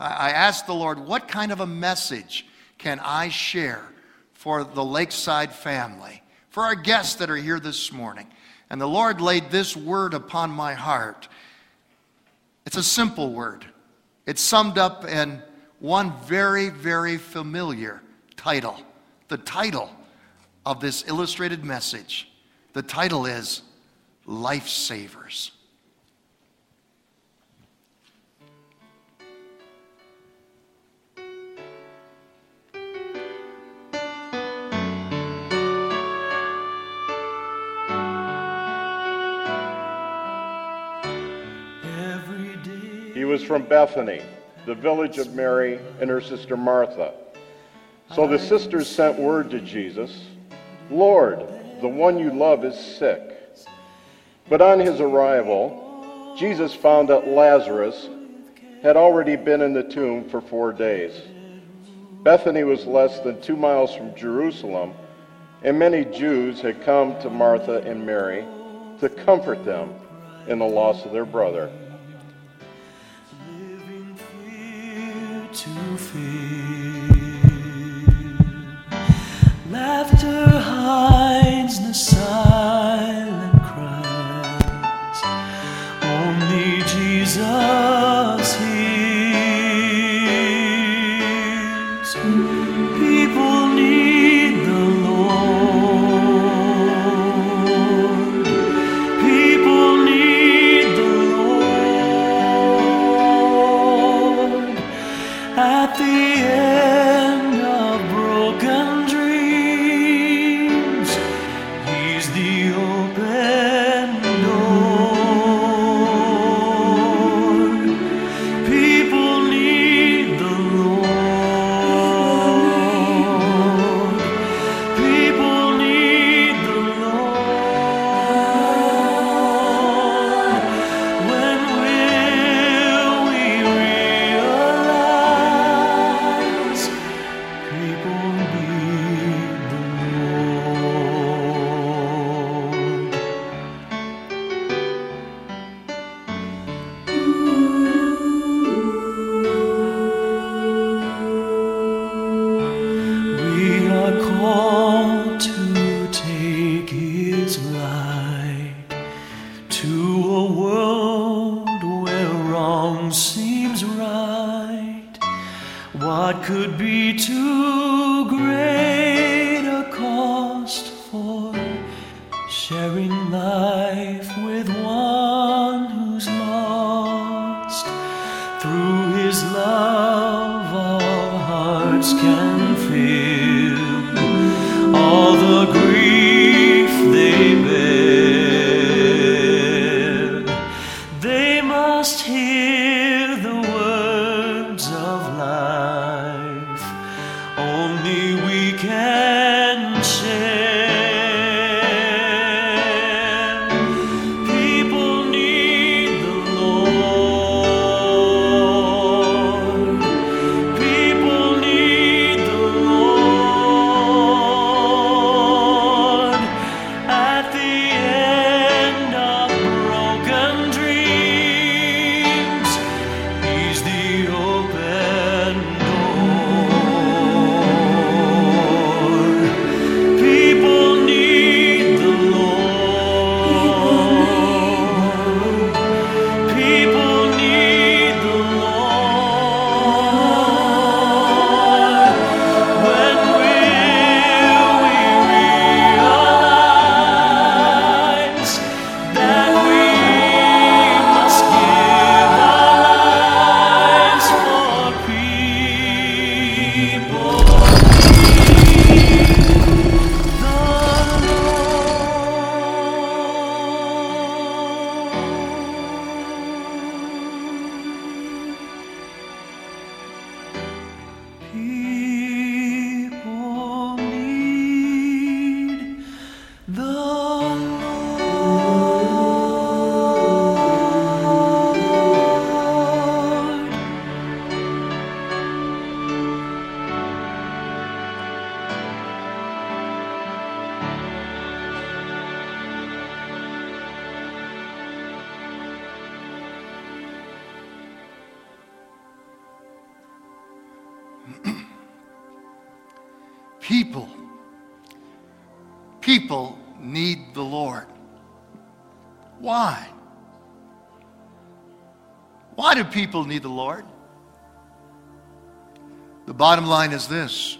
I asked the Lord, what kind of a message can I share for the Lakeside family, for our guests that are here this morning? And the Lord laid this word upon my heart. It's a simple word. It's summed up in one very, very familiar title. The title of this illustrated message. The title is Lifesavers. Was from Bethany, the village of Mary and her sister Martha. So the sisters sent word to Jesus Lord, the one you love is sick. But on his arrival, Jesus found that Lazarus had already been in the tomb for four days. Bethany was less than two miles from Jerusalem, and many Jews had come to Martha and Mary to comfort them in the loss of their brother. To fear. Laughter hides the silent at the end people need the Lord? The bottom line is this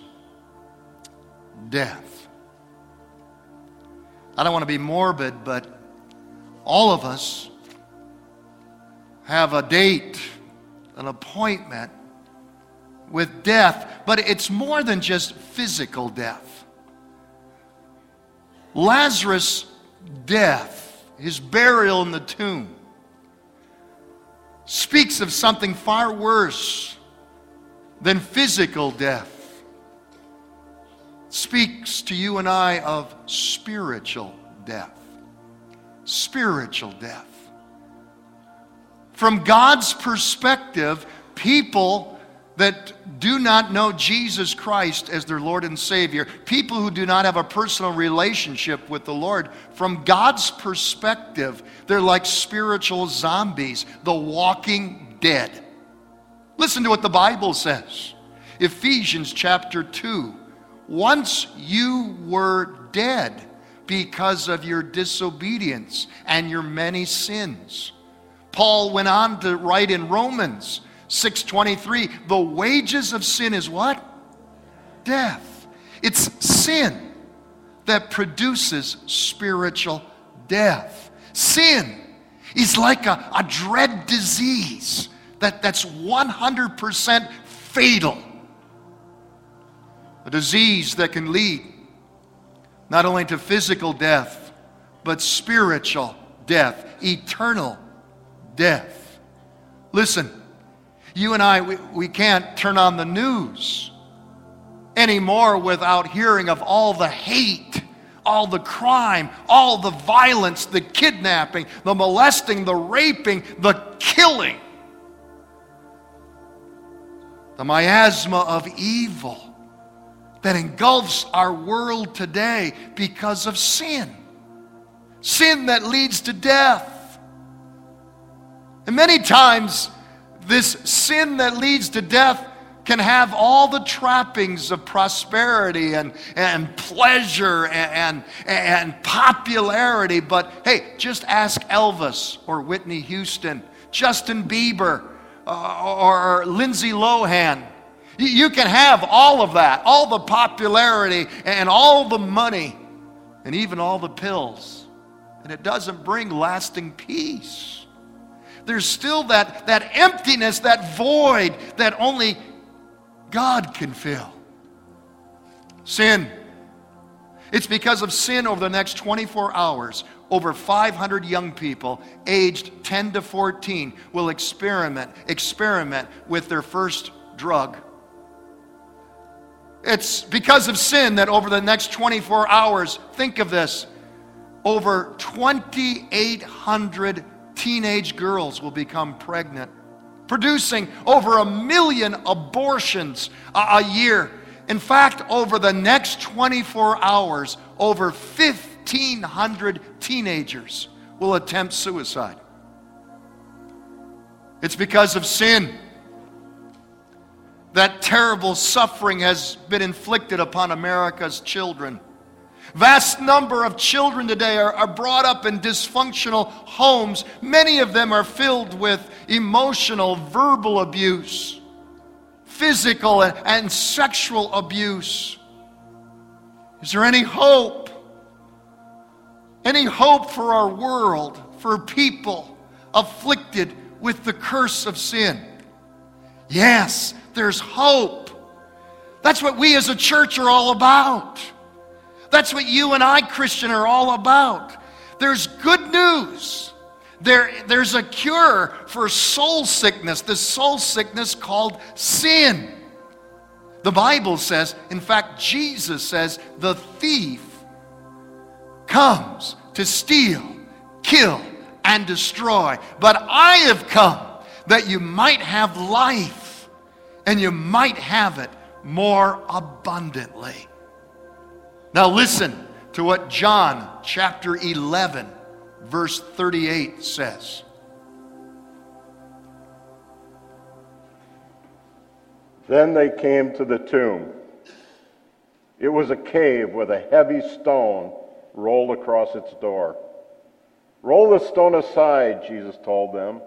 death. I don't want to be morbid, but all of us have a date, an appointment with death, but it's more than just physical death. Lazarus' death, his burial in the tomb, speaks of something far worse than physical death. Speaks to you and I of spiritual death. Spiritual death. From God's perspective, people that do not know Jesus Christ as their Lord and Savior, people who do not have a personal relationship with the Lord, from God's perspective, they're like spiritual zombies, the walking dead. Listen to what the Bible says Ephesians chapter 2. Once you were dead because of your disobedience and your many sins. Paul went on to write in Romans 6:23, the wages of sin is what? Death. It's sin that produces spiritual death. Sin is like a, a dread disease that, that's 100% fatal. A disease that can lead not only to physical death, but spiritual death, eternal death. Listen, you and I, we, we can't turn on the news anymore without hearing of all the hate, all the crime, all the violence, the kidnapping, the molesting, the raping, the killing, the miasma of evil that engulfs our world today because of sin. Sin that leads to death. And many times, this sin that leads to death can have all the trappings of prosperity and, and pleasure and, and, and popularity. But hey, just ask Elvis or Whitney Houston, Justin Bieber, uh, or Lindsay Lohan. You can have all of that, all the popularity and all the money and even all the pills. And it doesn't bring lasting peace there's still that, that emptiness, that void that only God can fill. Sin. It's because of sin over the next 24 hours, over 500 young people aged 10 to 14 will experiment, experiment with their first drug. It's because of sin that over the next 24 hours, think of this, over 2,800 teenage girls will become pregnant, producing over a million abortions a, a year. In fact, over the next 24 hours, over 1,500 teenagers will attempt suicide. It's because of sin. That terrible suffering has been inflicted upon America's children. Vast number of children today are, are brought up in dysfunctional homes. Many of them are filled with emotional, verbal abuse, physical, and, and sexual abuse. Is there any hope? Any hope for our world, for people afflicted with the curse of sin? Yes, there's hope. That's what we as a church are all about. That's what you and I, Christian, are all about. There's good news. There, there's a cure for soul sickness, the soul sickness called sin. The Bible says, in fact, Jesus says, the thief comes to steal, kill, and destroy. But I have come that you might have life and you might have it more abundantly. Now, listen to what John chapter 11, verse 38 says. Then they came to the tomb. It was a cave with a heavy stone rolled across its door. Roll the stone aside, Jesus told them.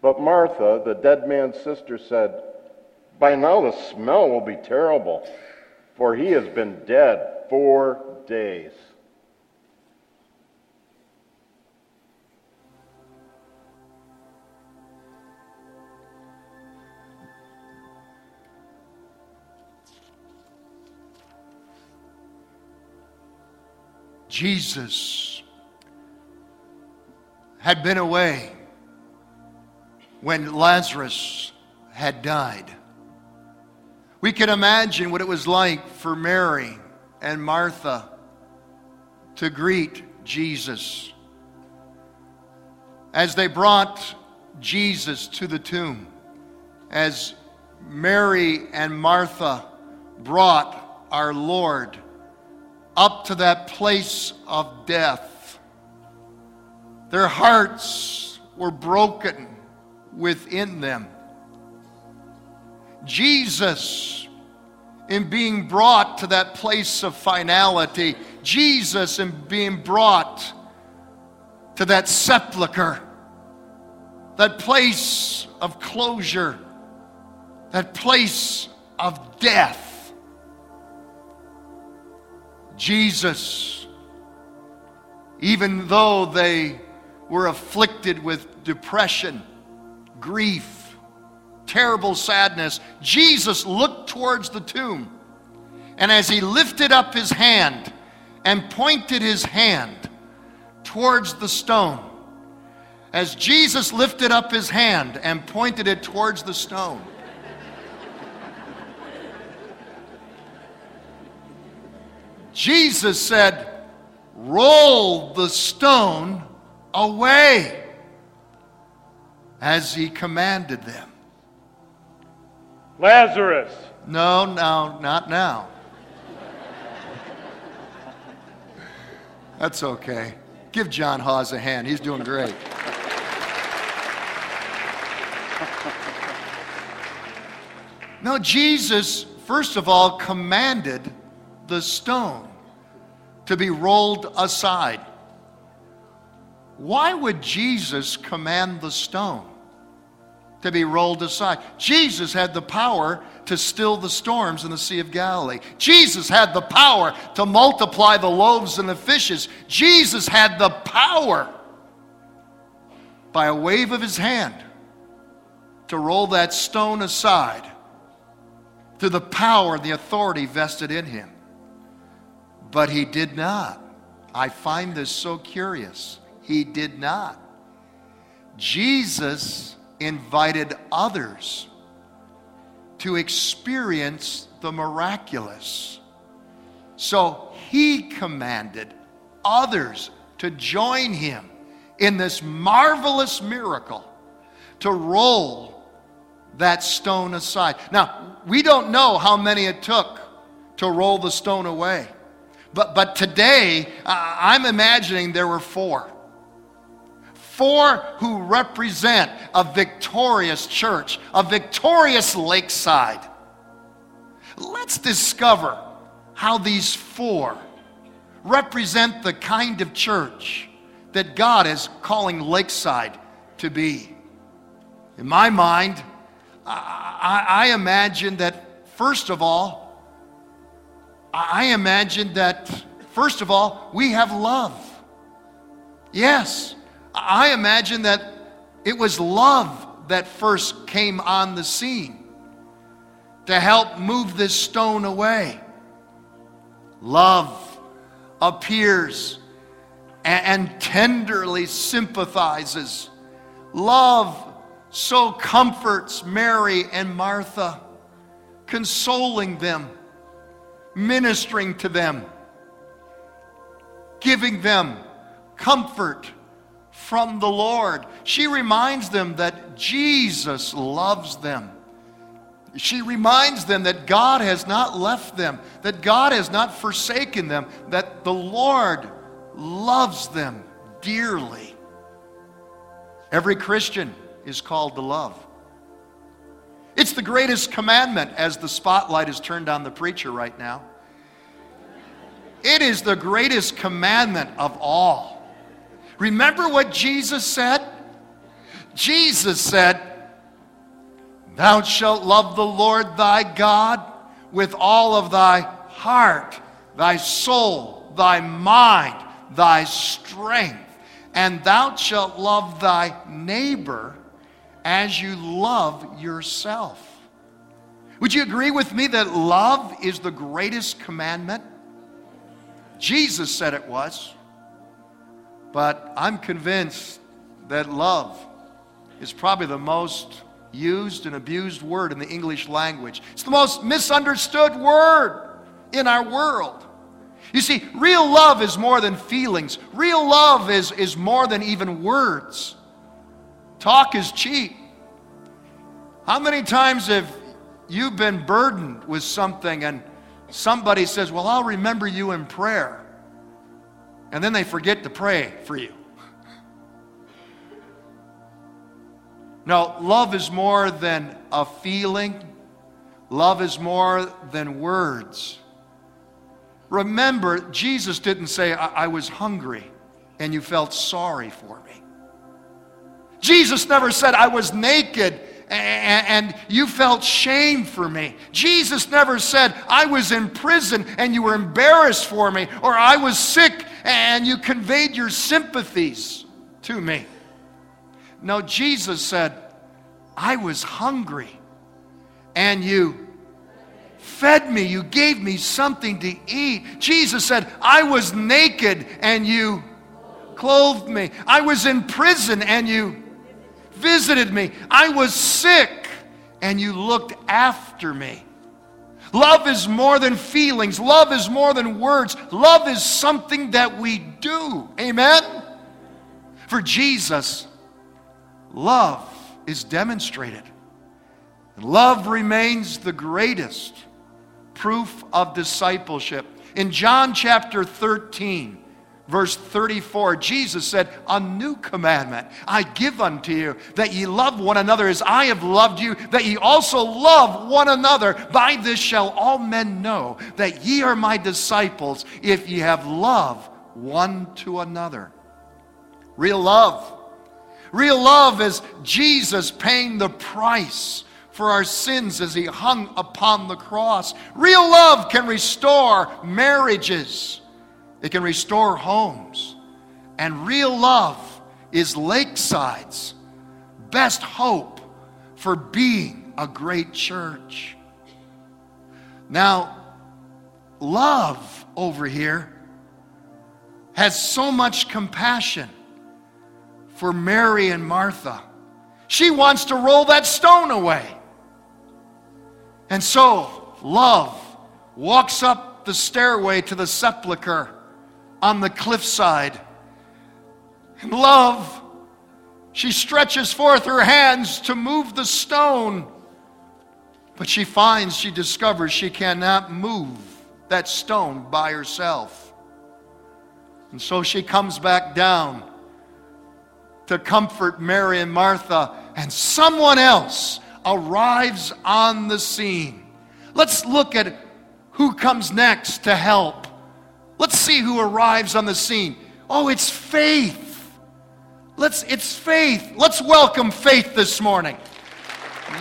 But Martha, the dead man's sister, said, By now the smell will be terrible, for he has been dead four days. Jesus had been away when Lazarus had died. We can imagine what it was like for Mary and Martha to greet Jesus as they brought Jesus to the tomb, as Mary and Martha brought our Lord up to that place of death. Their hearts were broken within them. Jesus, in being brought to that place of finality, Jesus, in being brought to that sepulchre, that place of closure, that place of death. Jesus, even though they were afflicted with depression, grief, terrible sadness, Jesus looked towards the tomb. And as he lifted up his hand and pointed his hand towards the stone, as Jesus lifted up his hand and pointed it towards the stone, Jesus said, Roll the stone away as he commanded them. Lazarus, No, no, not now. That's okay. Give John Hawes a hand. He's doing great. Now, Jesus, first of all, commanded the stone to be rolled aside. Why would Jesus command the stone to be rolled aside? Jesus had the power to still the storms in the Sea of Galilee. Jesus had the power to multiply the loaves and the fishes. Jesus had the power by a wave of his hand to roll that stone aside through the power and the authority vested in him. But he did not. I find this so curious. He did not. Jesus invited others to experience the miraculous. So he commanded others to join him in this marvelous miracle to roll that stone aside. Now, we don't know how many it took to roll the stone away. But, but today, I'm imagining there were four. Four who represent a victorious church, a victorious lakeside. Let's discover how these four represent the kind of church that God is calling Lakeside to be. In my mind, I, I, imagine that, first of all, I imagine that, first of all, we have love. Yes, I imagine that it was love that first came on the scene to help move this stone away. Love appears and, tenderly sympathizes. Love so comforts Mary and Martha, consoling them ministering to them, giving them comfort from the Lord. She reminds them that Jesus loves them. She reminds them that God has not left them, that God has not forsaken them, that the Lord loves them dearly. Every Christian is called to love. It's the greatest commandment as the spotlight is turned on the preacher right now. It is the greatest commandment of all. Remember what Jesus said? Jesus said, Thou shalt love the Lord thy God with all of thy heart, thy soul, thy mind, thy strength, and thou shalt love thy neighbor as you love yourself. Would you agree with me that love is the greatest commandment? Jesus said it was. But I'm convinced that love is probably the most used and abused word in the English language. It's the most misunderstood word in our world. You see, real love is more than feelings, real love is, is more than even words. Talk is cheap. How many times have you been burdened with something and somebody says, Well, I'll remember you in prayer? And then they forget to pray for you. No, love is more than a feeling, love is more than words. Remember, Jesus didn't say, I, I was hungry and you felt sorry for me. Jesus never said, I was naked and you felt shame for me. Jesus never said, I was in prison and you were embarrassed for me, or I was sick and you conveyed your sympathies to me. No, Jesus said, I was hungry and you fed me. You gave me something to eat. Jesus said, I was naked and you clothed me. I was in prison and you visited me. I was sick and you looked after me. Love is more than feelings. Love is more than words. Love is something that we do. Amen? For Jesus, love is demonstrated. Love remains the greatest proof of discipleship. In John chapter 13, verse 34, Jesus said, A new commandment I give unto you, that ye love one another as I have loved you, that ye also love one another. By this shall all men know that ye are my disciples, if ye have love one to another. Real love. Real love is Jesus paying the price for our sins as he hung upon the cross. Real love can restore marriages, it can restore homes. And real love is Lakeside's best hope for being a great church. Now, love over here has so much compassion for Mary and Martha. She wants to roll that stone away. And so, love walks up the stairway to the sepulchre on the cliffside. And love, she stretches forth her hands to move the stone. But she finds, she discovers she cannot move that stone by herself. And so she comes back down to comfort Mary and Martha, and someone else arrives on the scene. Let's look at who comes next to help. See who arrives on the scene. Oh, it's faith. Let's it's faith. Let's welcome faith this morning.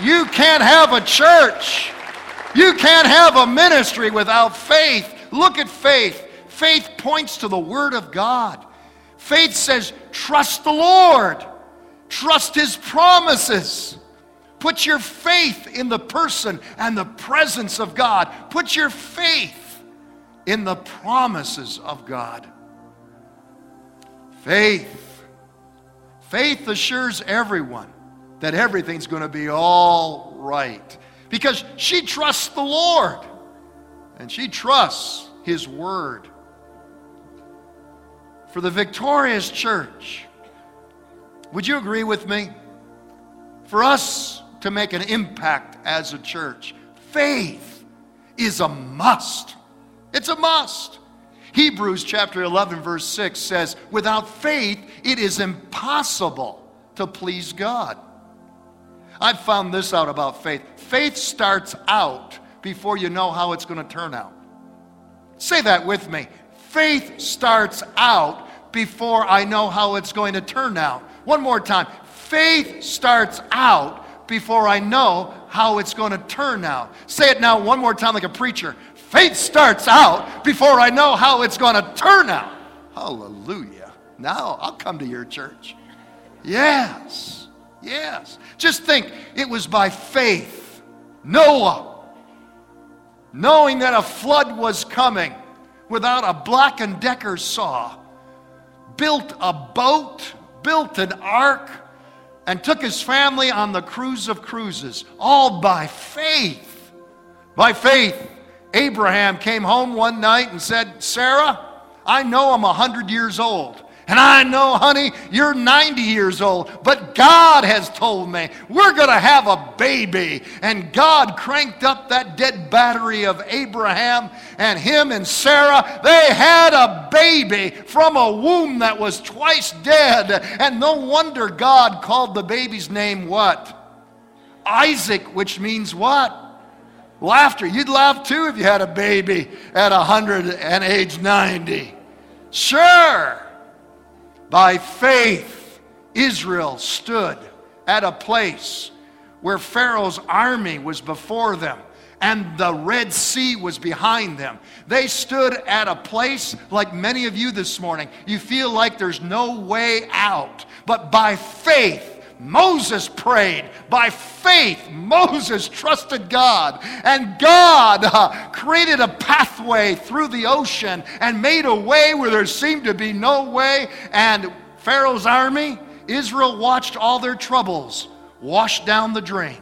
You can't have a church. You can't have a ministry without faith. Look at faith. Faith points to the word of God. Faith says, trust the Lord. Trust his promises. Put your faith in the person and the presence of God. Put your faith in the promises of God. Faith. Faith assures everyone that everything's going to be all right because she trusts the Lord and she trusts His Word. For the victorious church, would you agree with me? For us to make an impact as a church. Faith is a must. It's a must. Hebrews chapter 11, verse 6 says, Without faith, it is impossible to please God. I've found this out about faith. Faith starts out before you know how it's going to turn out. Say that with me. Faith starts out before I know how it's going to turn out. One more time. Faith starts out before I know how it's going to turn out. Say it now one more time like a preacher. Faith starts out before I know how it's going to turn out. Hallelujah. Now I'll come to your church. Yes. Yes. Just think it was by faith. Noah, knowing that a flood was coming without a Black and Decker saw, built a boat, built an ark, and took his family on the cruise of cruises, all by faith. By faith, Abraham came home one night and said, Sarah, I know I'm a 100 years old. And I know, honey, you're 90 years old, but God has told me we're going to have a baby. And God cranked up that dead battery of Abraham and him and Sarah. They had a baby from a womb that was twice dead. And no wonder God called the baby's name what? Isaac, which means what? Laughter. You'd laugh too if you had a baby at 100 and age 90. Sure. By faith, Israel stood at a place where Pharaoh's army was before them and the Red Sea was behind them. They stood at a place like many of you this morning. You feel like there's no way out. But by faith, Moses prayed. By faith, Moses trusted God. And God uh, created a pathway through the ocean and made a way where there seemed to be no way. And Pharaoh's army, Israel watched all their troubles wash down the drain.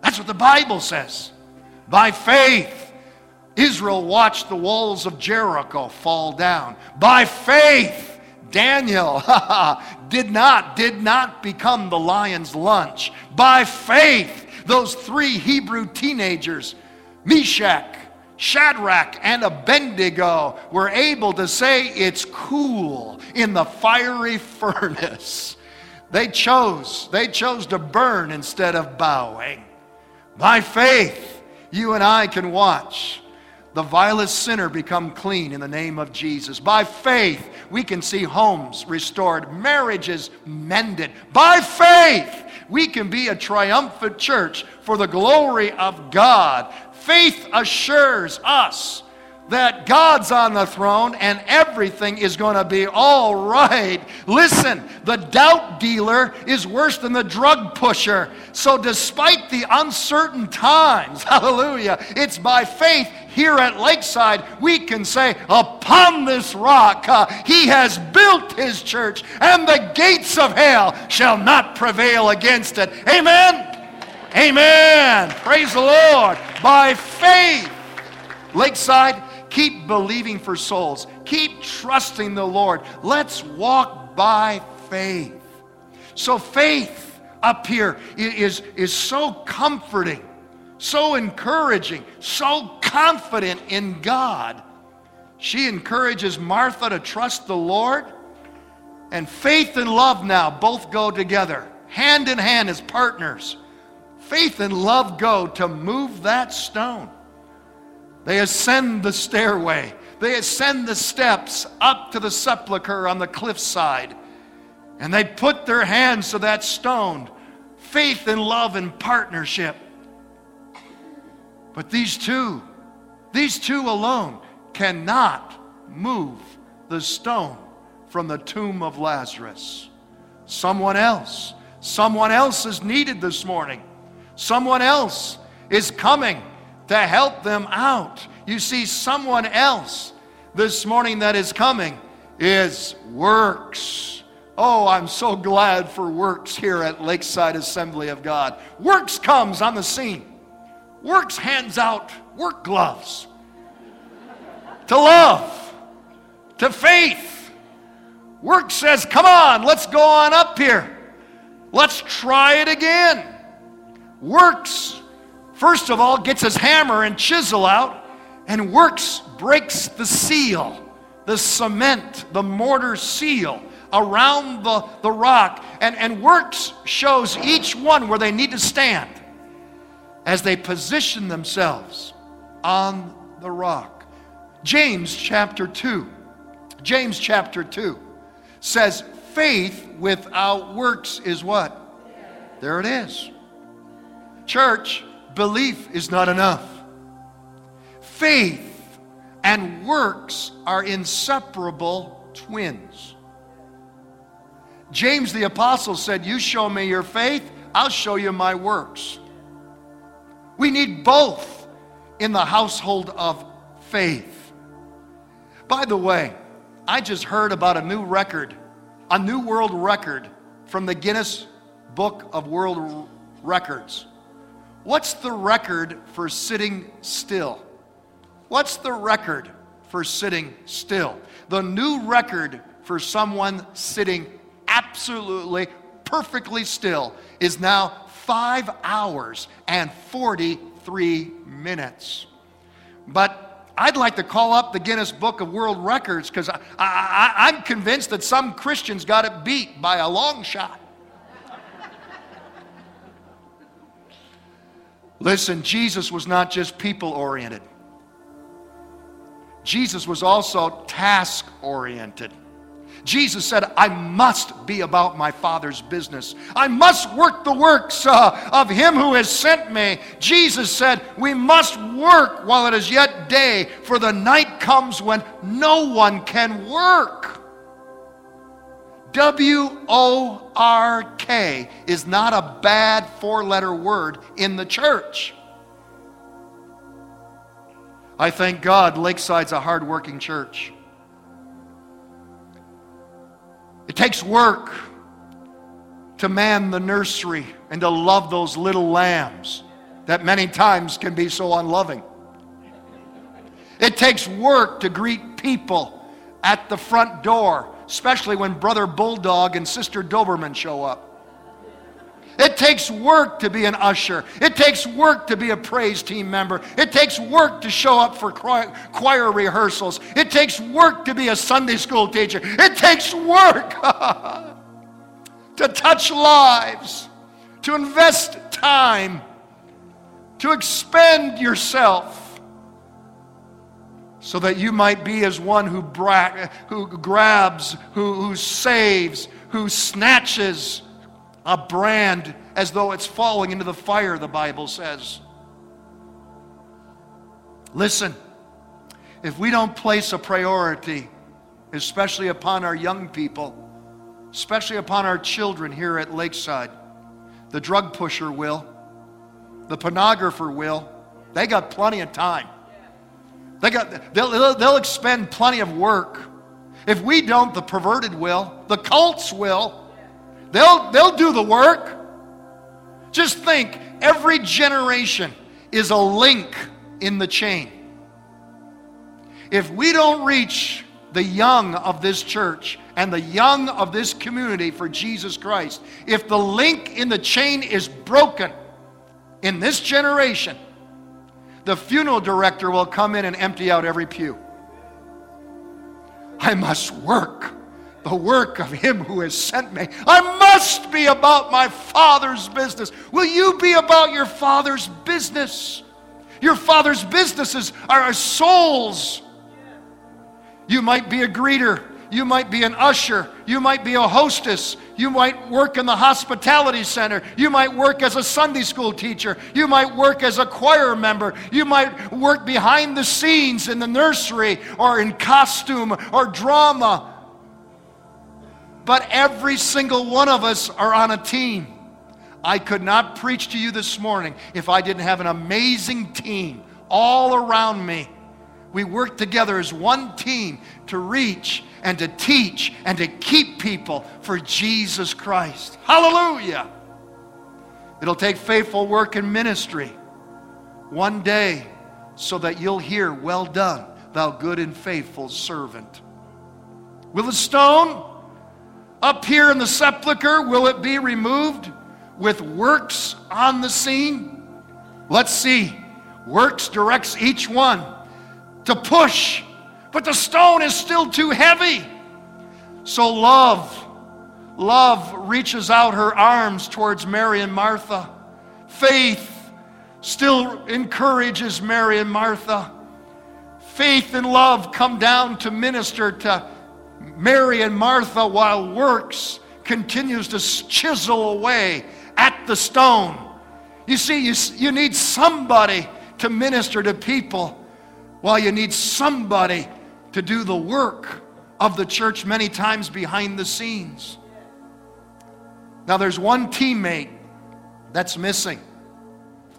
That's what the Bible says. By faith, Israel watched the walls of Jericho fall down. By faith, Daniel did not, did not become the lion's lunch. By faith, those three Hebrew teenagers, Meshach, Shadrach, and Abednego, were able to say it's cool in the fiery furnace. They chose, they chose to burn instead of bowing. By faith, you and I can watch the vilest sinner become clean in the name of Jesus. By faith, we can see homes restored, marriages mended. By faith, we can be a triumphant church for the glory of God. Faith assures us that God's on the throne and everything is going to be all right. Listen, the doubt dealer is worse than the drug pusher. So, despite the uncertain times, hallelujah, it's by faith here at Lakeside we can say, Upon this rock uh, he has built his church, and the gates of hell shall not prevail against it. Amen. Amen. Praise the Lord. By faith, Lakeside Keep believing for souls. Keep trusting the Lord. Let's walk by faith. So, faith up here is, is so comforting, so encouraging, so confident in God. She encourages Martha to trust the Lord. And faith and love now both go together, hand in hand as partners. Faith and love go to move that stone. They ascend the stairway. They ascend the steps up to the sepulchre on the cliffside. And they put their hands to that stone. Faith and love and partnership. But these two, these two alone cannot move the stone from the tomb of Lazarus. Someone else, someone else is needed this morning. Someone else is coming to help them out. You see, someone else this morning that is coming is Works. Oh, I'm so glad for Works here at Lakeside Assembly of God. Works comes on the scene. Works hands out work gloves to love, to faith. Work says, Come on, let's go on up here. Let's try it again. Works first of all, gets his hammer and chisel out and works, breaks the seal, the cement, the mortar seal around the, the rock. And, and works shows each one where they need to stand as they position themselves on the rock. James chapter 2. James chapter 2 says, faith without works is what? There it is. Church, belief is not enough. Faith and works are inseparable twins. James the Apostle said, You show me your faith, I'll show you my works. We need both in the household of faith. By the way, I just heard about a new record, a new world record from the Guinness Book of World Records. What's the record for sitting still? What's the record for sitting still? The new record for someone sitting absolutely, perfectly still is now five hours and 43 minutes. But I'd like to call up the Guinness Book of World Records because I, I, I'm convinced that some Christians got it beat by a long shot. Listen, Jesus was not just people oriented, Jesus was also task oriented. Jesus said, I must be about my Father's business. I must work the works uh, of Him who has sent me. Jesus said, We must work while it is yet day, for the night comes when no one can work. W O R K is not a bad four letter word in the church. I thank God Lakeside's a hardworking church. It takes work to man the nursery and to love those little lambs that many times can be so unloving. It takes work to greet people at the front door, especially when Brother Bulldog and Sister Doberman show up. It takes work to be an usher. It takes work to be a praise team member. It takes work to show up for choir rehearsals. It takes work to be a Sunday school teacher. It takes work to touch lives, to invest time, to expend yourself so that you might be as one who, bra- who grabs, who, who saves, who snatches a brand as though it's falling into the fire, the Bible says. Listen, if we don't place a priority, especially upon our young people, especially upon our children here at Lakeside, the drug pusher will, the pornographer will. They got plenty of time. They got, they'll, they'll expend plenty of work. If we don't, the perverted will, the cults will. They'll, they'll do the work. Just think every generation is a link in the chain. If we don't reach the young of this church and the young of this community for Jesus Christ, if the link in the chain is broken in this generation, the funeral director will come in and empty out every pew. I must work the work of him who has sent me. I must be about my Father's business. Will you be about your Father's business? Your Father's businesses are our souls. You might be a greeter. You might be an usher. You might be a hostess. You might work in the hospitality center. You might work as a Sunday school teacher. You might work as a choir member. You might work behind the scenes in the nursery or in costume or drama but every single one of us are on a team. I could not preach to you this morning if I didn't have an amazing team all around me. We work together as one team to reach and to teach and to keep people for Jesus Christ. Hallelujah. It'll take faithful work in ministry one day so that you'll hear, Well done, thou good and faithful servant. Will the stone up here in the sepulchre, will it be removed with works on the scene? Let's see. Works directs each one to push, but the stone is still too heavy. So love Love reaches out her arms towards Mary and Martha. Faith still encourages Mary and Martha. Faith and love come down to minister to Mary and Martha while works continues to chisel away at the stone. You see, you, you need somebody to minister to people while you need somebody to do the work of the church many times behind the scenes. Now, there's one teammate that's missing.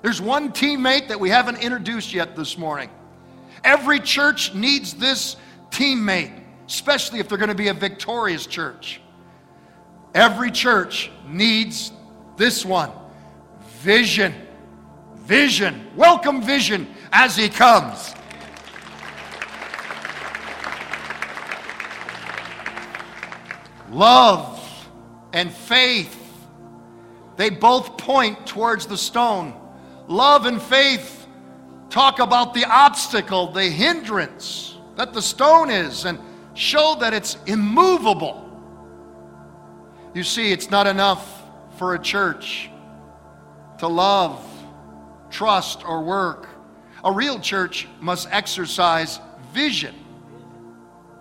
There's one teammate that we haven't introduced yet this morning. Every church needs this teammate, especially if they're going to be a victorious church. Every church needs this one vision. Vision. Welcome, vision, as he comes. Love and faith, they both point towards the stone. Love and faith talk about the obstacle, the hindrance that the stone is, and show that it's immovable. You see, it's not enough for a church to love, trust, or work. A real church must exercise vision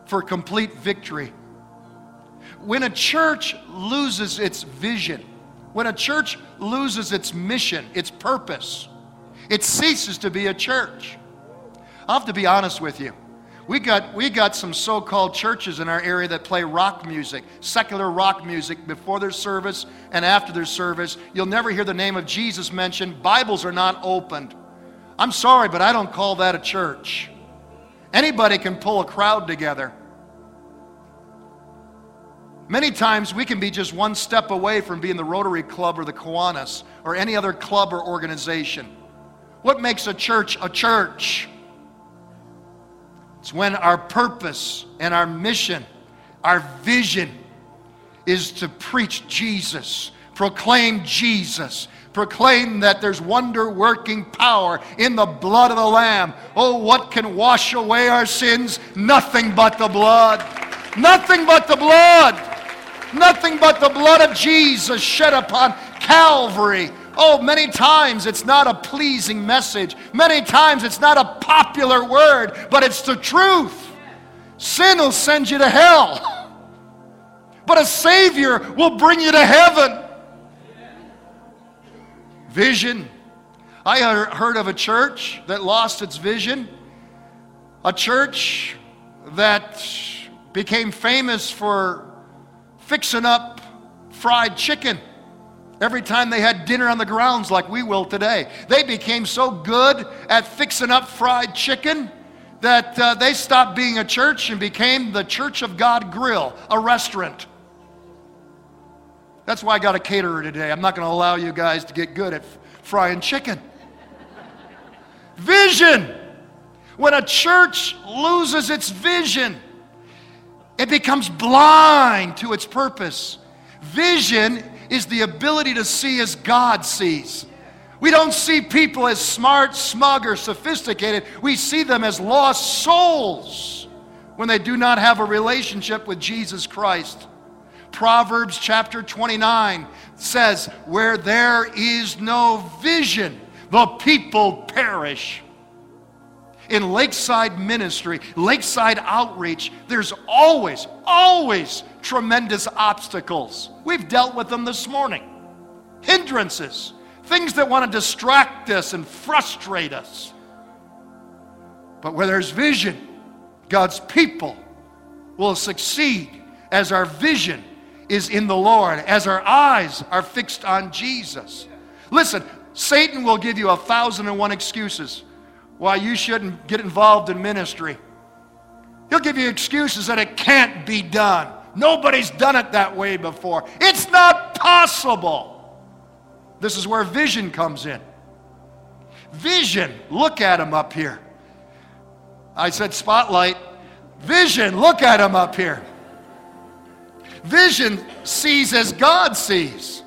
for complete victory. When a church loses its vision, when a church loses its mission, its purpose, it ceases to be a church. I have to be honest with you. We got, we got some so called churches in our area that play rock music, secular rock music, before their service and after their service. You'll never hear the name of Jesus mentioned. Bibles are not opened. I'm sorry, but I don't call that a church. Anybody can pull a crowd together. Many times we can be just one step away from being the Rotary Club or the Kiwanis or any other club or organization. What makes a church a church? It's when our purpose and our mission, our vision is to preach Jesus, proclaim Jesus, proclaim that there's wonder working power in the blood of the Lamb. Oh, what can wash away our sins? Nothing but the blood. Nothing but the blood. Nothing but the blood of Jesus shed upon Calvary Oh, many times it's not a pleasing message. Many times it's not a popular word, but it's the truth. Sin will send you to hell, but a Savior will bring you to heaven. Vision. I heard of a church that lost its vision, a church that became famous for fixing up fried chicken every time they had dinner on the grounds like we will today. They became so good at fixing up fried chicken that uh, they stopped being a church and became the Church of God Grill, a restaurant. That's why I got a caterer today. I'm not going to allow you guys to get good at f- frying chicken. vision. When a church loses its vision, it becomes blind to its purpose. Vision is the ability to see as God sees. We don't see people as smart, smug, or sophisticated. We see them as lost souls when they do not have a relationship with Jesus Christ. Proverbs chapter 29 says, Where there is no vision, the people perish. In Lakeside Ministry, Lakeside Outreach, there's always, always tremendous obstacles. We've dealt with them this morning. Hindrances, things that want to distract us and frustrate us. But where there's vision, God's people will succeed as our vision is in the Lord, as our eyes are fixed on Jesus. Listen, Satan will give you a thousand and one excuses why you shouldn't get involved in ministry. He'll give you excuses that it can't be done. Nobody's done it that way before. It's not possible. This is where vision comes in. Vision, look at him up here. I said spotlight. Vision, look at him up here. Vision sees as God sees.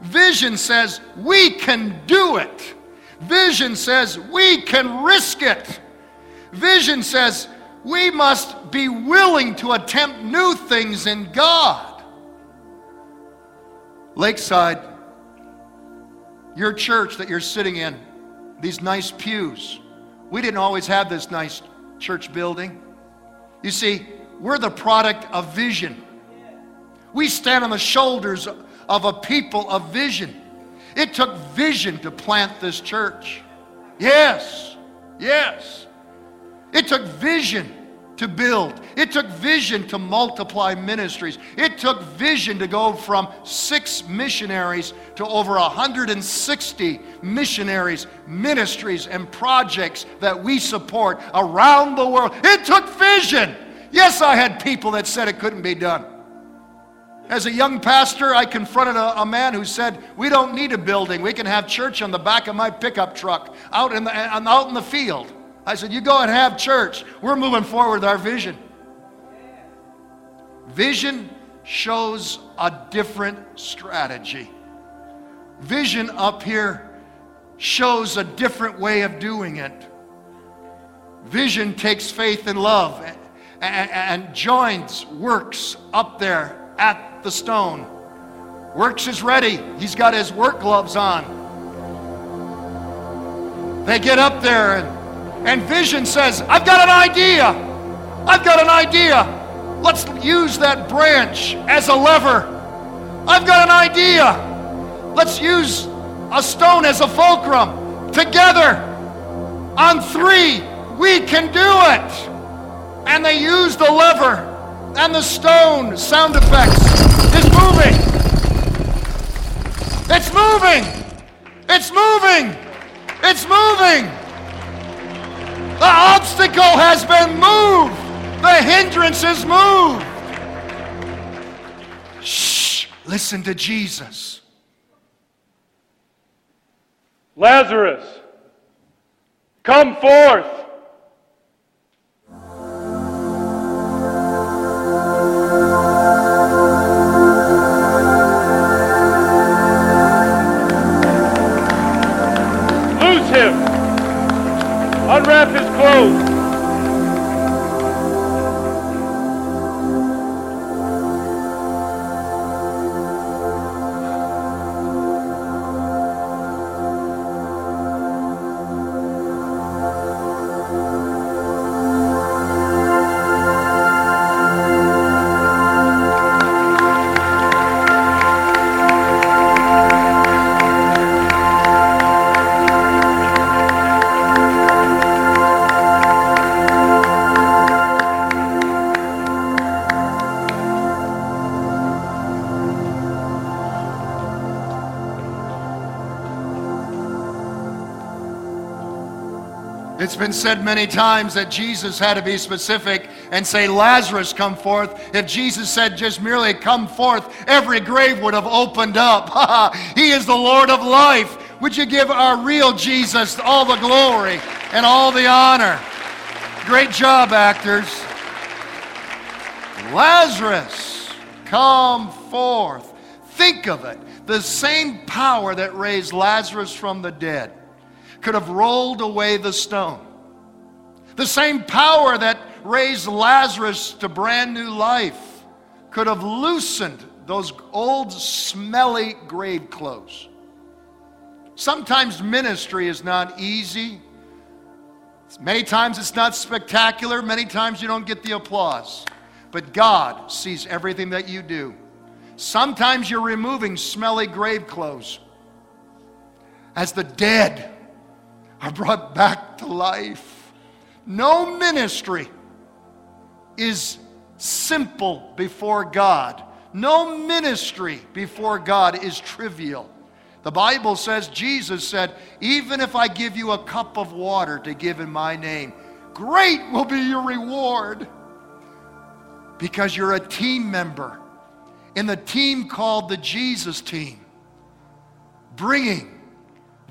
Vision says, we can do it. Vision says, we can risk it. Vision says, we must be willing to attempt new things in God. Lakeside, your church that you're sitting in, these nice pews, we didn't always have this nice church building. You see, we're the product of vision. We stand on the shoulders of a people of vision. It took vision to plant this church. Yes, yes. It took vision to build. It took vision to multiply ministries. It took vision to go from six missionaries to over 160 missionaries, ministries, and projects that we support around the world. It took vision. Yes, I had people that said it couldn't be done. As a young pastor, I confronted a, a, man who said, We don't need a building. We can have church on the back of my pickup truck out in the, out in the field. I said, You go and have church. We're moving forward with our vision. Vision shows a different strategy. Vision up here shows a different way of doing it. Vision takes faith and love and, and joins works up there at the stone. Works is ready. He's got his work gloves on. They get up there and and vision says, I've got an idea. I've got an idea. Let's use that branch as a lever. I've got an idea. Let's use a stone as a fulcrum. Together, on three, we can do it. And they use the lever and the stone sound effects. It's moving. It's moving. It's moving. It's moving. The obstacle has been moved. The hindrance is moved. Shh, listen to Jesus. Lazarus, come forth. Been said many times that Jesus had to be specific and say, Lazarus, come forth. If Jesus said just merely, come forth, every grave would have opened up. he is the Lord of life. Would you give our real Jesus all the glory and all the honor? Great job, actors. Lazarus, come forth. Think of it. The same power that raised Lazarus from the dead could have rolled away the stone. The same power that raised Lazarus to brand new life could have loosened those old, smelly grave clothes. Sometimes ministry is not easy. Many times it's not spectacular. Many times you don't get the applause. But God sees everything that you do. Sometimes you're removing smelly grave clothes as the dead are brought back to life. No ministry is simple before God. No ministry before God is trivial. The Bible says, Jesus said, even if I give you a cup of water to give in my name, great will be your reward because you're a team member in the team called the Jesus team, bringing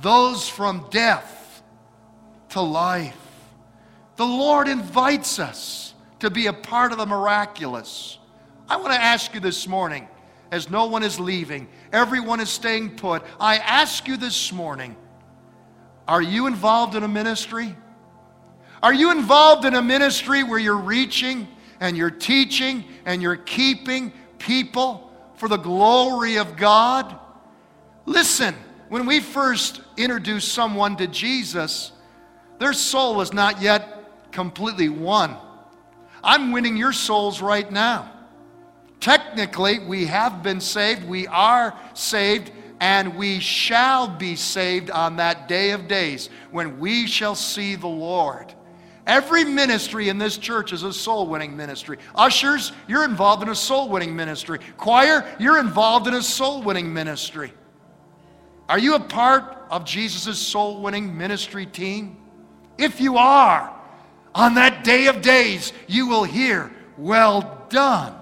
those from death to life. The Lord invites us to be a part of the miraculous. I want to ask you this morning, as no one is leaving, everyone is staying put. I ask you this morning, are you involved in a ministry? Are you involved in a ministry where you're reaching and you're teaching and you're keeping people for the glory of God? Listen, when we first introduce someone to Jesus, their soul is not yet completely won. I'm winning your souls right now. Technically, we have been saved, we are saved, and we shall be saved on that day of days when we shall see the Lord. Every ministry in this church is a soul winning ministry. Ushers, you're involved in a soul winning ministry. Choir, you're involved in a soul winning ministry. Are you a part of Jesus' soul winning ministry team? If you are, on that day of days, you will hear, Well done,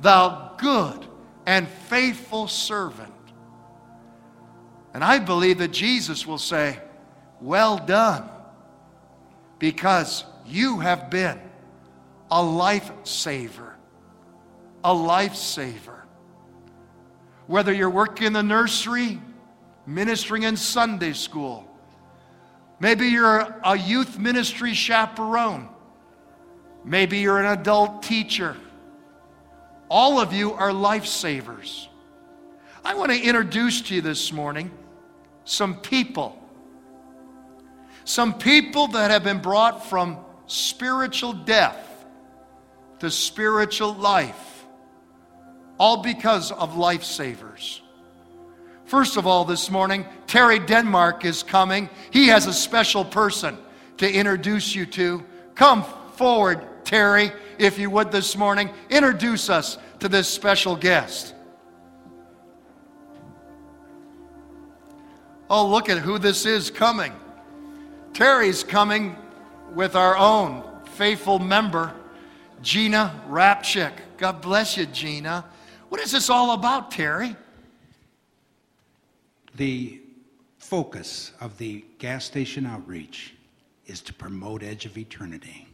thou good and faithful servant. And I believe that Jesus will say, Well done, because you have been a lifesaver. A lifesaver. Whether you're working in the nursery, ministering in Sunday school, maybe you're a youth ministry chaperone, maybe you're an adult teacher. All of you are lifesavers. I want to introduce to you this morning some people. Some people that have been brought from spiritual death to spiritual life, all because of lifesavers. First of all, this morning, Terry Denmark is coming. He has a special person to introduce you to. Come forward, Terry, if you would, this morning. Introduce us to this special guest. Oh, look at who this is coming. Terry's coming with our own faithful member, Gina Rapchick. God bless you, Gina. What is this all about, Terry? The focus of the gas station outreach is to promote Edge of Eternity.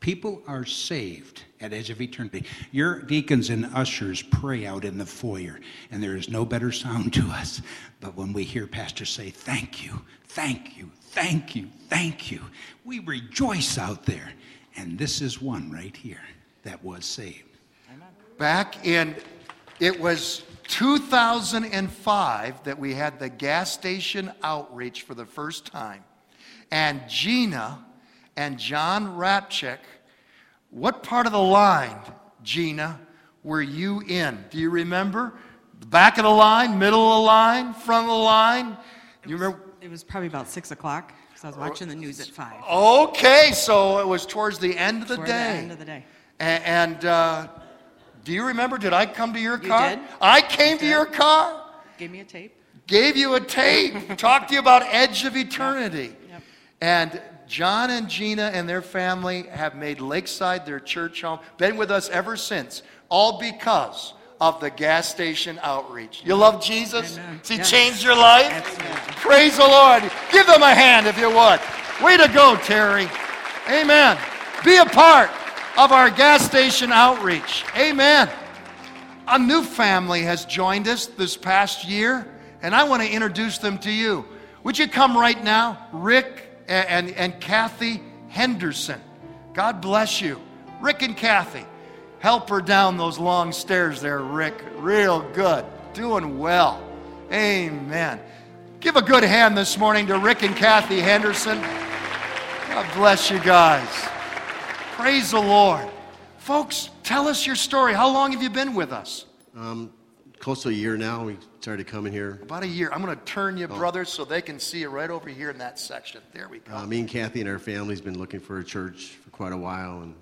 People are saved at Edge of Eternity. Your deacons and ushers pray out in the foyer, and there is no better sound to us. But when we hear pastors say, Thank you, thank you, thank you, thank you, we rejoice out there. And this is one right here that was saved. Back in, it was 2005 that we had the gas station outreach for the first time. And Gina and John Rapchick, what part of the line, Gina, were you in? Do you remember? The back of the line, middle of the line, front of the line? You remember? It was probably about six o'clock because I was watching the news at five. Okay, so it was towards the end of the Toward day. the end of the day. A- And uh, do you remember? Did I come to your You car? did. I came to did. your car, Gave me a tape. gave you a tape, talked to you about Edge of Eternity. Yep. And John and Gina and their family have made Lakeside their church home, been with us ever since, all because of the gas station outreach. You love Jesus? Amen. He Yes. changed your life? Absolutely. Praise the Lord. Give them a hand if you would. Way to go, Terry. Amen. Be a part of our gas station outreach. Amen. A new family has joined us this past year, and I want to introduce them to you. Would you come right now? Rick and, and, and Kathy Henderson. God bless you. Rick and Kathy. Help her down those long stairs there, Rick. Real good. Doing well. Amen. Give a good hand this morning to Rick and Kathy Henderson. God bless you guys. Praise the Lord. Folks, tell us your story. How long have you been with us? Um, close to a year now. We started coming here. About a year. I'm going to turn you, brothers, so they can see you right over here in that section. There we go. Uh, me and Kathy and our family's been looking for a church for quite a while, and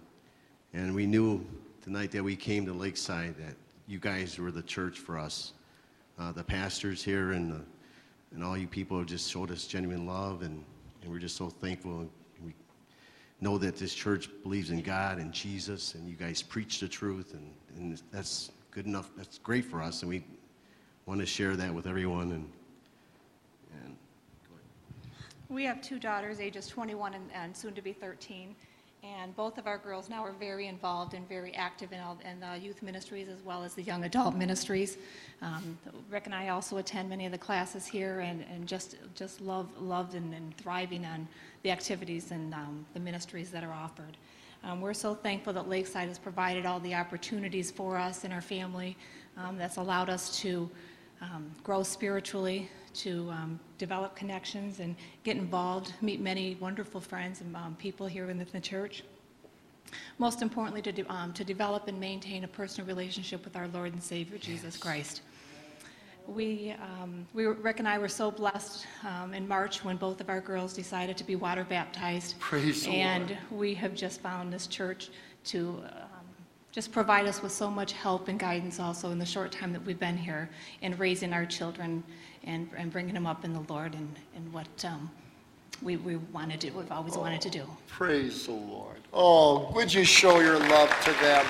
and we knew the night that we came to Lakeside that you guys were the church for us. Uh, the pastors here and the, and all you people have just showed us genuine love, and, and we're just so thankful. Know that this church believes in God and Jesus, and you guys preach the truth, and, and that's good enough. That's great for us, and we want to share that with everyone. And and We have two daughters, ages 21 and, and soon to be 13. And both of our girls now are very involved and very active in, all, in the youth ministries as well as the young adult ministries. Um, Rick and I also attend many of the classes here and, and just, just love, loved and, and thriving on the activities and um, the ministries that are offered. Um, we're so thankful that Lakeside has provided all the opportunities for us and our family um, that's allowed us to um, grow spiritually, to um, develop connections and get involved, meet many wonderful friends and um, people here in the, church. Most importantly, to, de- um, to develop and maintain a personal relationship with our Lord and Savior, Jesus Christ. We, um, we, Rick and I were so blessed um, in March when both of our girls decided to be water baptized. Praise the And Lord. we have just found this church to um, just provide us with so much help and guidance also in the short time that we've been here in raising our children and, and bringing them up in the Lord and, and what um, we, we want to do, we've always wanted to do. Praise the Lord. Oh, would you show your love to them?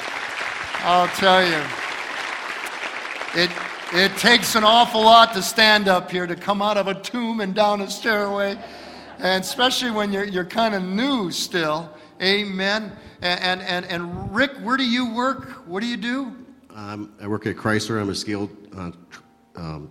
I'll tell you, it, it takes an awful lot to stand up here, to come out of a tomb and down a stairway, and especially when you're, you're kind of new still. Amen. And, and, and, and Rick, where do you work? What do you do? Um, I work at Chrysler. I'm a skilled uh, um,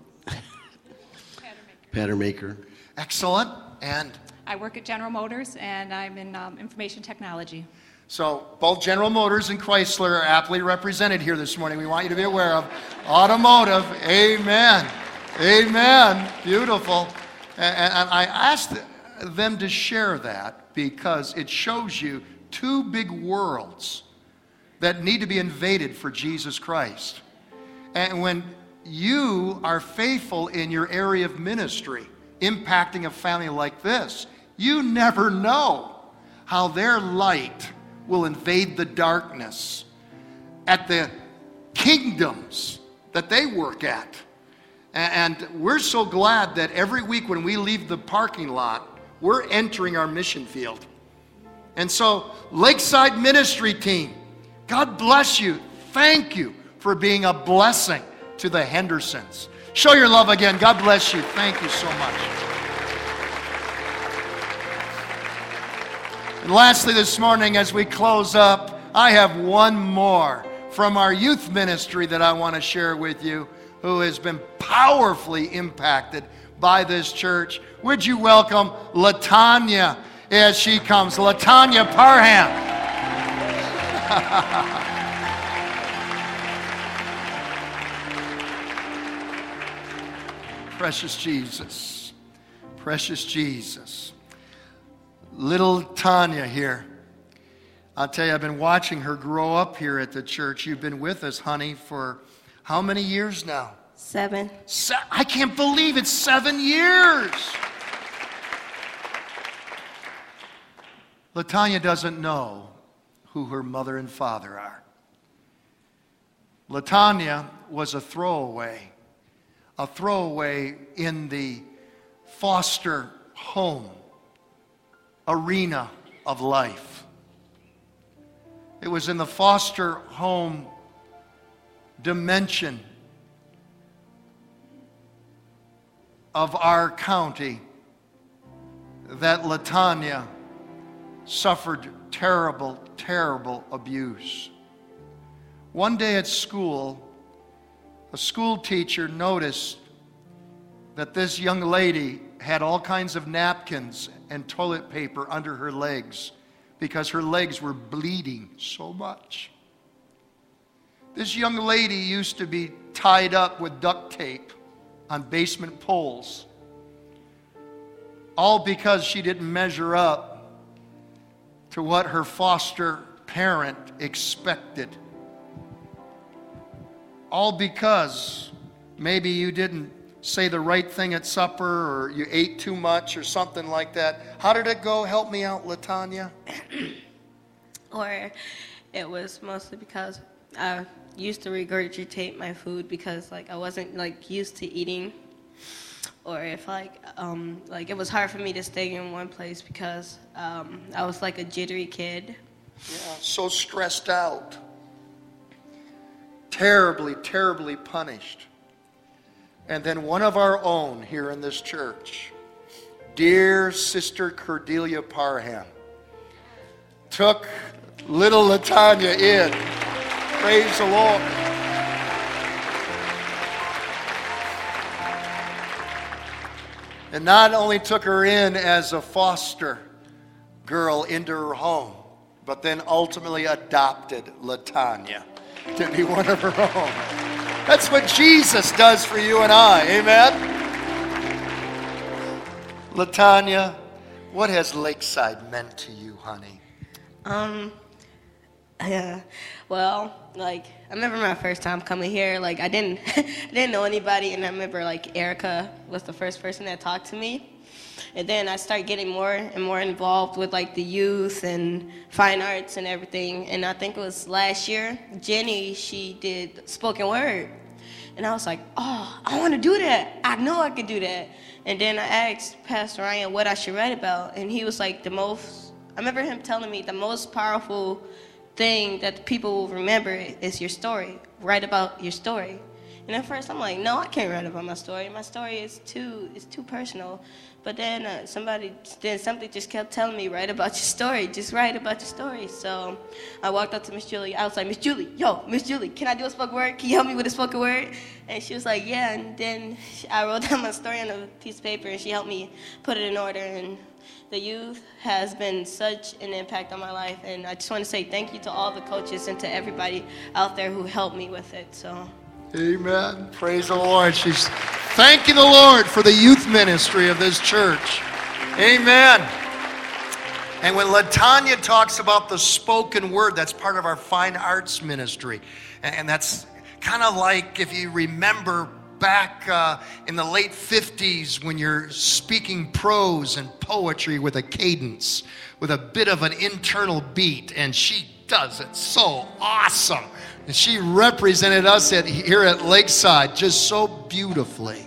pattern maker. Excellent. And I work at General Motors and I'm in um, information technology. So both General Motors and Chrysler are aptly represented here this morning. We want you to be aware of automotive. Amen. Amen. Beautiful. And, and I asked them to share that because it shows you two big worlds that need to be invaded for Jesus Christ. And when you are faithful in your area of ministry, impacting a family like this, you never know how their light will invade the darkness at the kingdoms that they work at. And we're so glad that every week when we leave the parking lot, we're entering our mission field. And so, Lakeside Ministry Team, God bless you. Thank you for being a blessing to the Hendersons. Show your love again. God bless you. Thank you so much. And lastly, this morning, as we close up, I have one more from our youth ministry that I want to share with you who has been powerfully impacted by this church. Would you welcome Latanya as she comes? Latanya Parham. Precious Jesus. Precious Jesus. Little Tanya here. I'll tell you, I've been watching her grow up here at the church. You've been with us, honey, for how many years now? Seven. Se- I can't believe it's seven years. Latanya doesn't know who her mother and father are. Latanya was a throwaway, a throwaway in the foster home arena of life. It was in the foster home dimension of our county that Latanya suffered terrible, terrible abuse. One day at school, a school teacher noticed that this young lady had all kinds of napkins and toilet paper under her legs because her legs were bleeding so much. This young lady used to be tied up with duct tape on basement poles, all because she didn't measure up to what her foster parent expected. All because maybe you didn't say the right thing at supper or you ate too much or something like that. How did it go? Help me out, Latanya. Or it was mostly because I used to regurgitate my food because like I wasn't like used to eating. Or if like um, like it was hard for me to stay in one place because um, I was like a jittery kid. Yeah, so stressed out. Terribly, terribly punished. And then one of our own here in this church, dear Sister Cordelia Parham, took little Latanya in. Praise the Lord. And not only took her in as a foster girl into her home, but then ultimately adopted Latanya to be one of her own. That's what Jesus does for you and I. Amen. Latanya, what has Lakeside meant to you, honey? Um, yeah. Well, like I remember my first time coming here. Like I didn't, didn't know anybody, and I remember like Erica was the first person that talked to me. And then I started getting more and more involved with like the youth and fine arts and everything. And I think it was last year, Jenny, she did spoken word. And I was like, oh, I want to do that. I know I could do that. And then I asked Pastor Ryan what I should write about. And he was like, the most, I remember him telling me the most powerful thing that people will remember is your story. Write about your story. And at first I'm like, no, I can't write about my story. My story is too, it's too personal. But then uh, somebody, then something just kept telling me, write about your story. Just write about your story. So I walked up to Miss Julie. I was like, Miss Julie, yo, Miss Julie, can I do a spoken word? Can you help me with a spoken word? And she was like, yeah. And then I wrote down my story on a piece of paper, and she helped me put it in order. And the youth has been such an impact on my life. And I just want to say thank you to all the coaches and to everybody out there who helped me with it. So. Amen. Praise the Lord. She's thanking the Lord for the youth ministry of this church. Amen. And when Latanya talks about the spoken word, that's part of our fine arts ministry. And that's kind of like if you remember back uh, in the late 50s when you're speaking prose and poetry with a cadence, with a bit of an internal beat, and she does it so awesome. And she represented us at, here at Lakeside just so beautifully.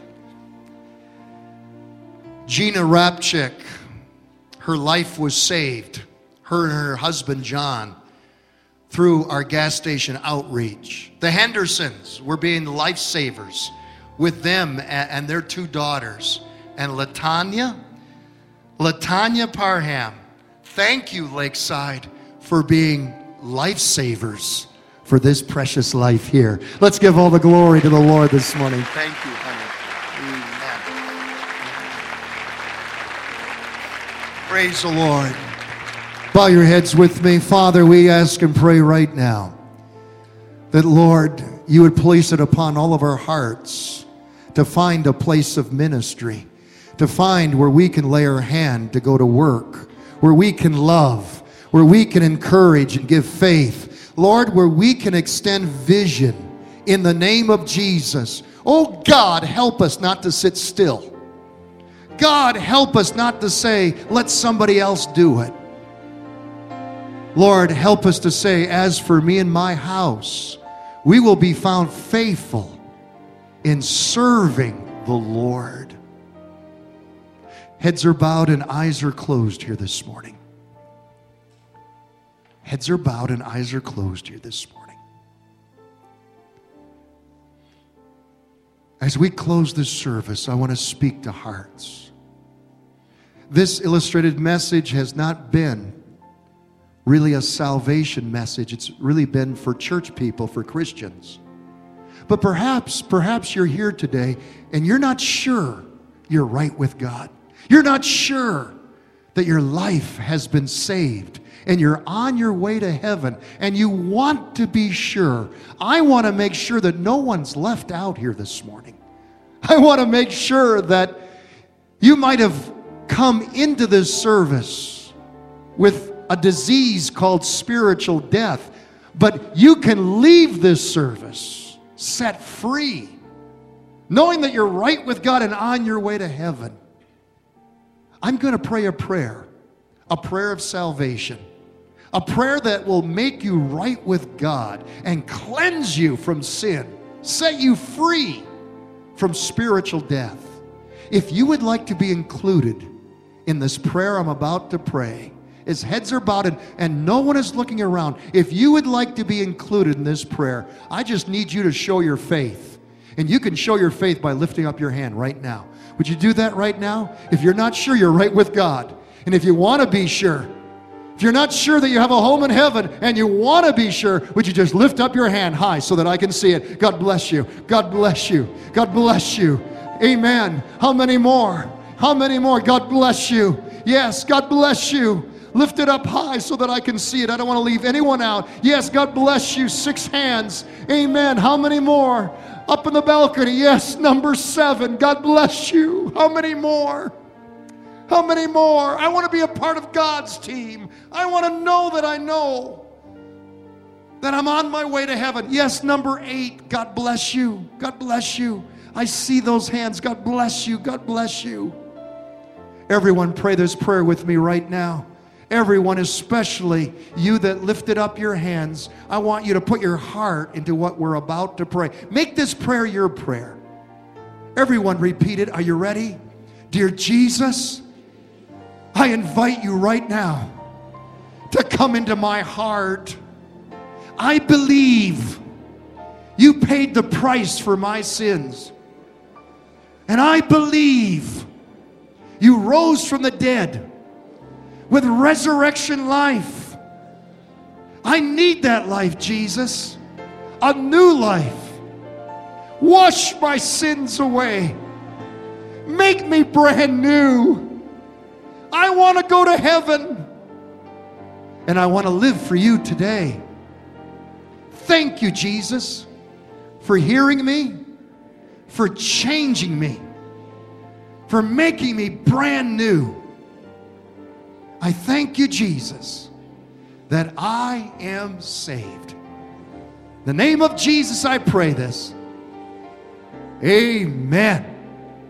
Gina Rapchick, her life was saved, her and her husband John, through our gas station outreach. The Hendersons were being lifesavers with them and their two daughters. And Latanya, Latanya Parham, thank you, Lakeside, for being lifesavers for this precious life here. Let's give all the glory to the Lord this morning. Thank you, honey. Amen. Praise the Lord. Bow your heads with me. Father, we ask and pray right now that, Lord, you would place it upon all of our hearts to find a place of ministry, to find where we can lay our hand to go to work, where we can love, where we can encourage and give faith Lord, where we can extend vision in the name of Jesus. Oh God, help us not to sit still. God, help us not to say, let somebody else do it. Lord, help us to say, as for me and my house, we will be found faithful in serving the Lord. Heads are bowed and eyes are closed here this morning. Heads are bowed and eyes are closed here this morning. As we close this service, I want to speak to hearts. This illustrated message has not been really a salvation message. It's really been for church people, for Christians. But perhaps, perhaps you're here today and you're not sure you're right with God. You're not sure that your life has been saved and you're on your way to heaven and you want to be sure, I want to make sure that no one's left out here this morning. I want to make sure that you might have come into this service with a disease called spiritual death, but you can leave this service set free, knowing that you're right with God and on your way to heaven. I'm going to pray a prayer, a prayer of salvation. A prayer that will make you right with God and cleanse you from sin, set you free from spiritual death. If you would like to be included in this prayer I'm about to pray, as heads are bowed and, and no one is looking around, if you would like to be included in this prayer, I just need you to show your faith. And you can show your faith by lifting up your hand right now. Would you do that right now? If you're not sure, you're right with God. And if you want to be sure, if you're not sure that you have a home in heaven and you want to be sure, would you just lift up your hand high so that I can see it? God bless you. God bless you. God bless you. Amen. How many more? How many more? God bless you. Yes, God bless you. Lift it up high so that I can see it. I don't want to leave anyone out. Yes, God bless you. Six hands. Amen. How many more? Up in the balcony. Yes, number seven. God bless you. How many more? How many more? I want to be a part of God's team. I want to know that I know that I'm on my way to heaven. Yes, number eight. God bless you. God bless you. I see those hands. God bless you. God bless you. Everyone, pray this prayer with me right now. Everyone, especially you that lifted up your hands, I want you to put your heart into what we're about to pray. Make this prayer your prayer. Everyone, repeat it. Are you ready? Dear Jesus, I invite you right now to come into my heart. I believe you paid the price for my sins. And I believe you rose from the dead with resurrection life. I need that life, Jesus. A new life. Wash my sins away. Make me brand new. I want to go to heaven. And I want to live for you today. Thank you, Jesus, for hearing me, for changing me, for making me brand new. I thank you, Jesus, that I am saved. In the name of Jesus, I pray this. Amen.